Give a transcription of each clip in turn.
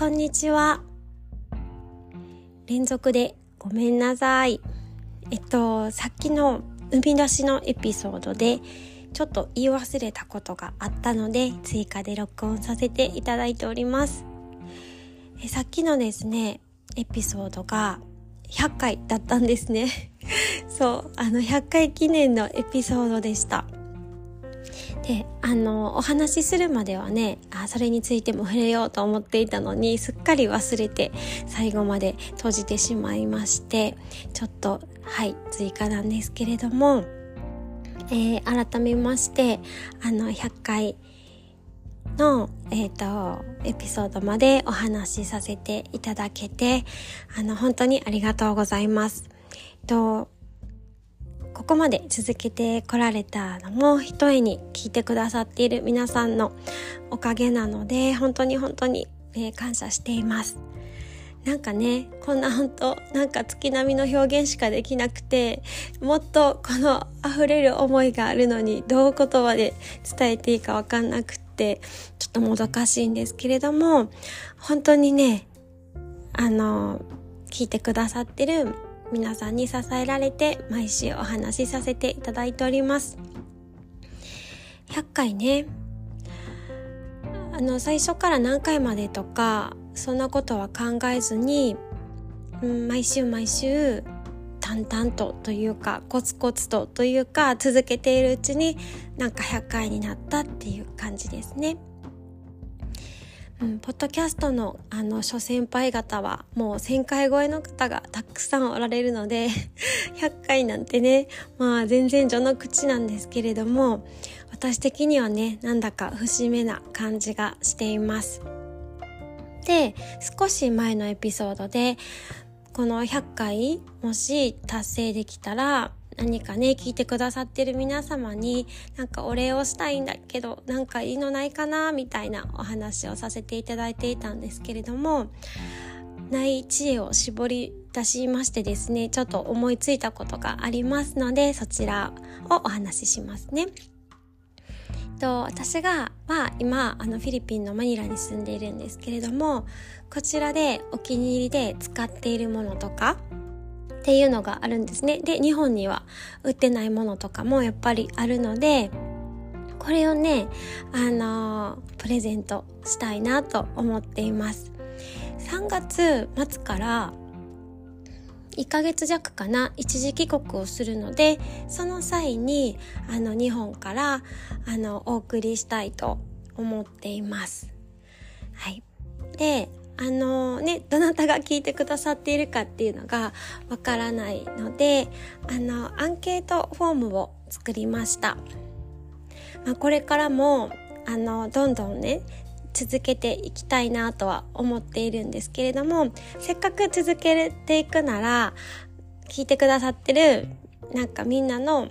こんにちは。連続でごめんなさい。えっと、さっきの生み出しのエピソードで、ちょっと言い忘れたことがあったので、追加で録音させていただいております。えさっきのですね、エピソードが100回だったんですね。そう、あの100回記念のエピソードでした。であのお話しするまではねあそれについても触れようと思っていたのにすっかり忘れて最後まで閉じてしまいましてちょっとはい追加なんですけれども、えー、改めましてあの100回の、えっ、ー、と、エピソードまでお話しさせていただけて、あの、本当にありがとうございます。とここまで続けてこられたのも一重に聞いてくださっている皆さんのおかげなので 本当に本当に、えー、感謝しています。なんかねこんな本当なんか月並みの表現しかできなくてもっとこの溢れる思いがあるのにどう言葉で伝えていいかわかんなくってちょっともどかしいんですけれども本当にねあの聞いてくださってる皆さんに支えられて毎週お話しさせていただいております100回ねあの最初から何回までとかそんなことは考えずに、うん、毎週毎週淡々とというかコツコツとというか続けているうちになんか100回になったっていう感じですね。うん、ポッドキャストのあの諸先輩方はもう1000回超えの方がたくさんおられるので 100回なんてねまあ全然序の口なんですけれども私的にはねなんだか節目な感じがしています。で少し前のエピソードでこの100回もし達成できたら何かね聞いてくださってる皆様になんかお礼をしたいんだけどなんかいいのないかなみたいなお話をさせていただいていたんですけれどもない知恵を絞り出しましてですねちょっと思いついたことがありますのでそちらをお話ししますね。と私がは今あのフィリピンのマニラに住んでいるんですけれどもこちらでお気に入りで使っているものとかっていうのがあるんですね。で、日本には売ってないものとかもやっぱりあるので、これをね、あのー、プレゼントしたいなと思っています。3月末から1ヶ月弱かな一時帰国をするのでその際にあの日本からあのお送りしたいと思っています。はい、であのね、どなたが聞いてくださっているかっていうのがわからないので、あの、アンケートフォームを作りました。まあ、これからも、あの、どんどんね、続けていきたいなとは思っているんですけれども、せっかく続けていくなら、聞いてくださってる、なんかみんなの、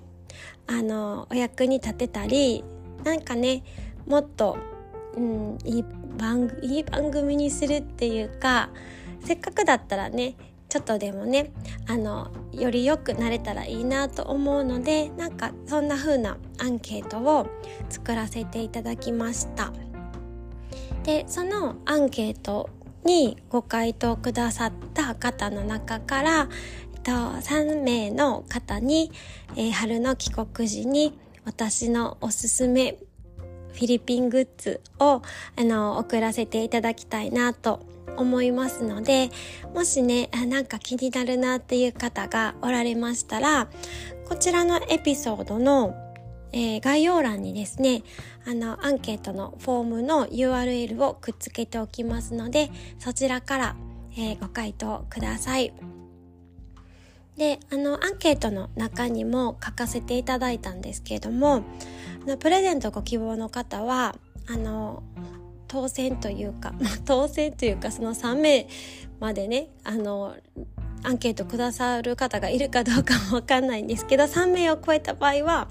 あの、お役に立てたり、なんかね、もっと、うん、いい番いい番組にするっていうかせっかくだったらねちょっとでもねあのより良くなれたらいいなと思うのでなんかそんな風なアンケートを作らせていただきました。でそのアンケートにご回答くださった方の中からえっと3名の方に、えー、春の帰国時に私のおすすめフィリピングッズをあの送らせていただきたいなと思いますのでもしねなんか気になるなっていう方がおられましたらこちらのエピソードの、えー、概要欄にですねあのアンケートのフォームの URL をくっつけておきますのでそちらから、えー、ご回答ください。であのアンケートの中にも書かせていただいたんですけれどもプレゼントご希望の方はあの当選というか、当選というかその3名までねあのアンケートくださる方がいるかどうかもわかんないんですけど3名を超えた場合は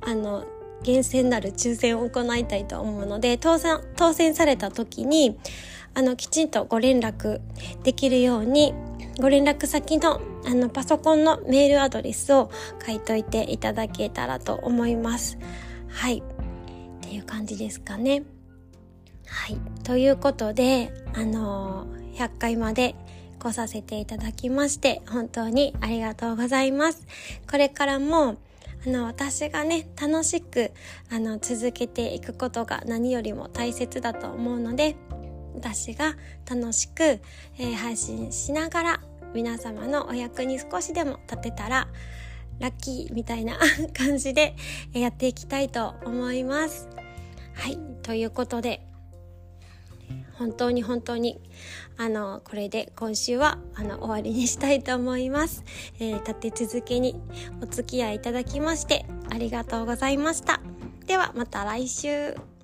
あの厳選なる抽選を行いたいと思うので当選当選された時にあのきちんとご連絡できるようにご連絡先のあのパソコンのメールアドレスを書いといていただけたらと思います。はい。っていう感じですかね。はい。ということで、あのー、100回まで来させていただきまして、本当にありがとうございます。これからも、あの、私がね、楽しく、あの、続けていくことが何よりも大切だと思うので、私が楽しく、えー、配信しながら、皆様のお役に少しでも立てたら、ラッキーみたいな 感じでやっていきたいと思います。はい。ということで、本当に本当に、あの、これで今週は、あの、終わりにしたいと思います。えー、立て続けにお付き合いいただきまして、ありがとうございました。では、また来週。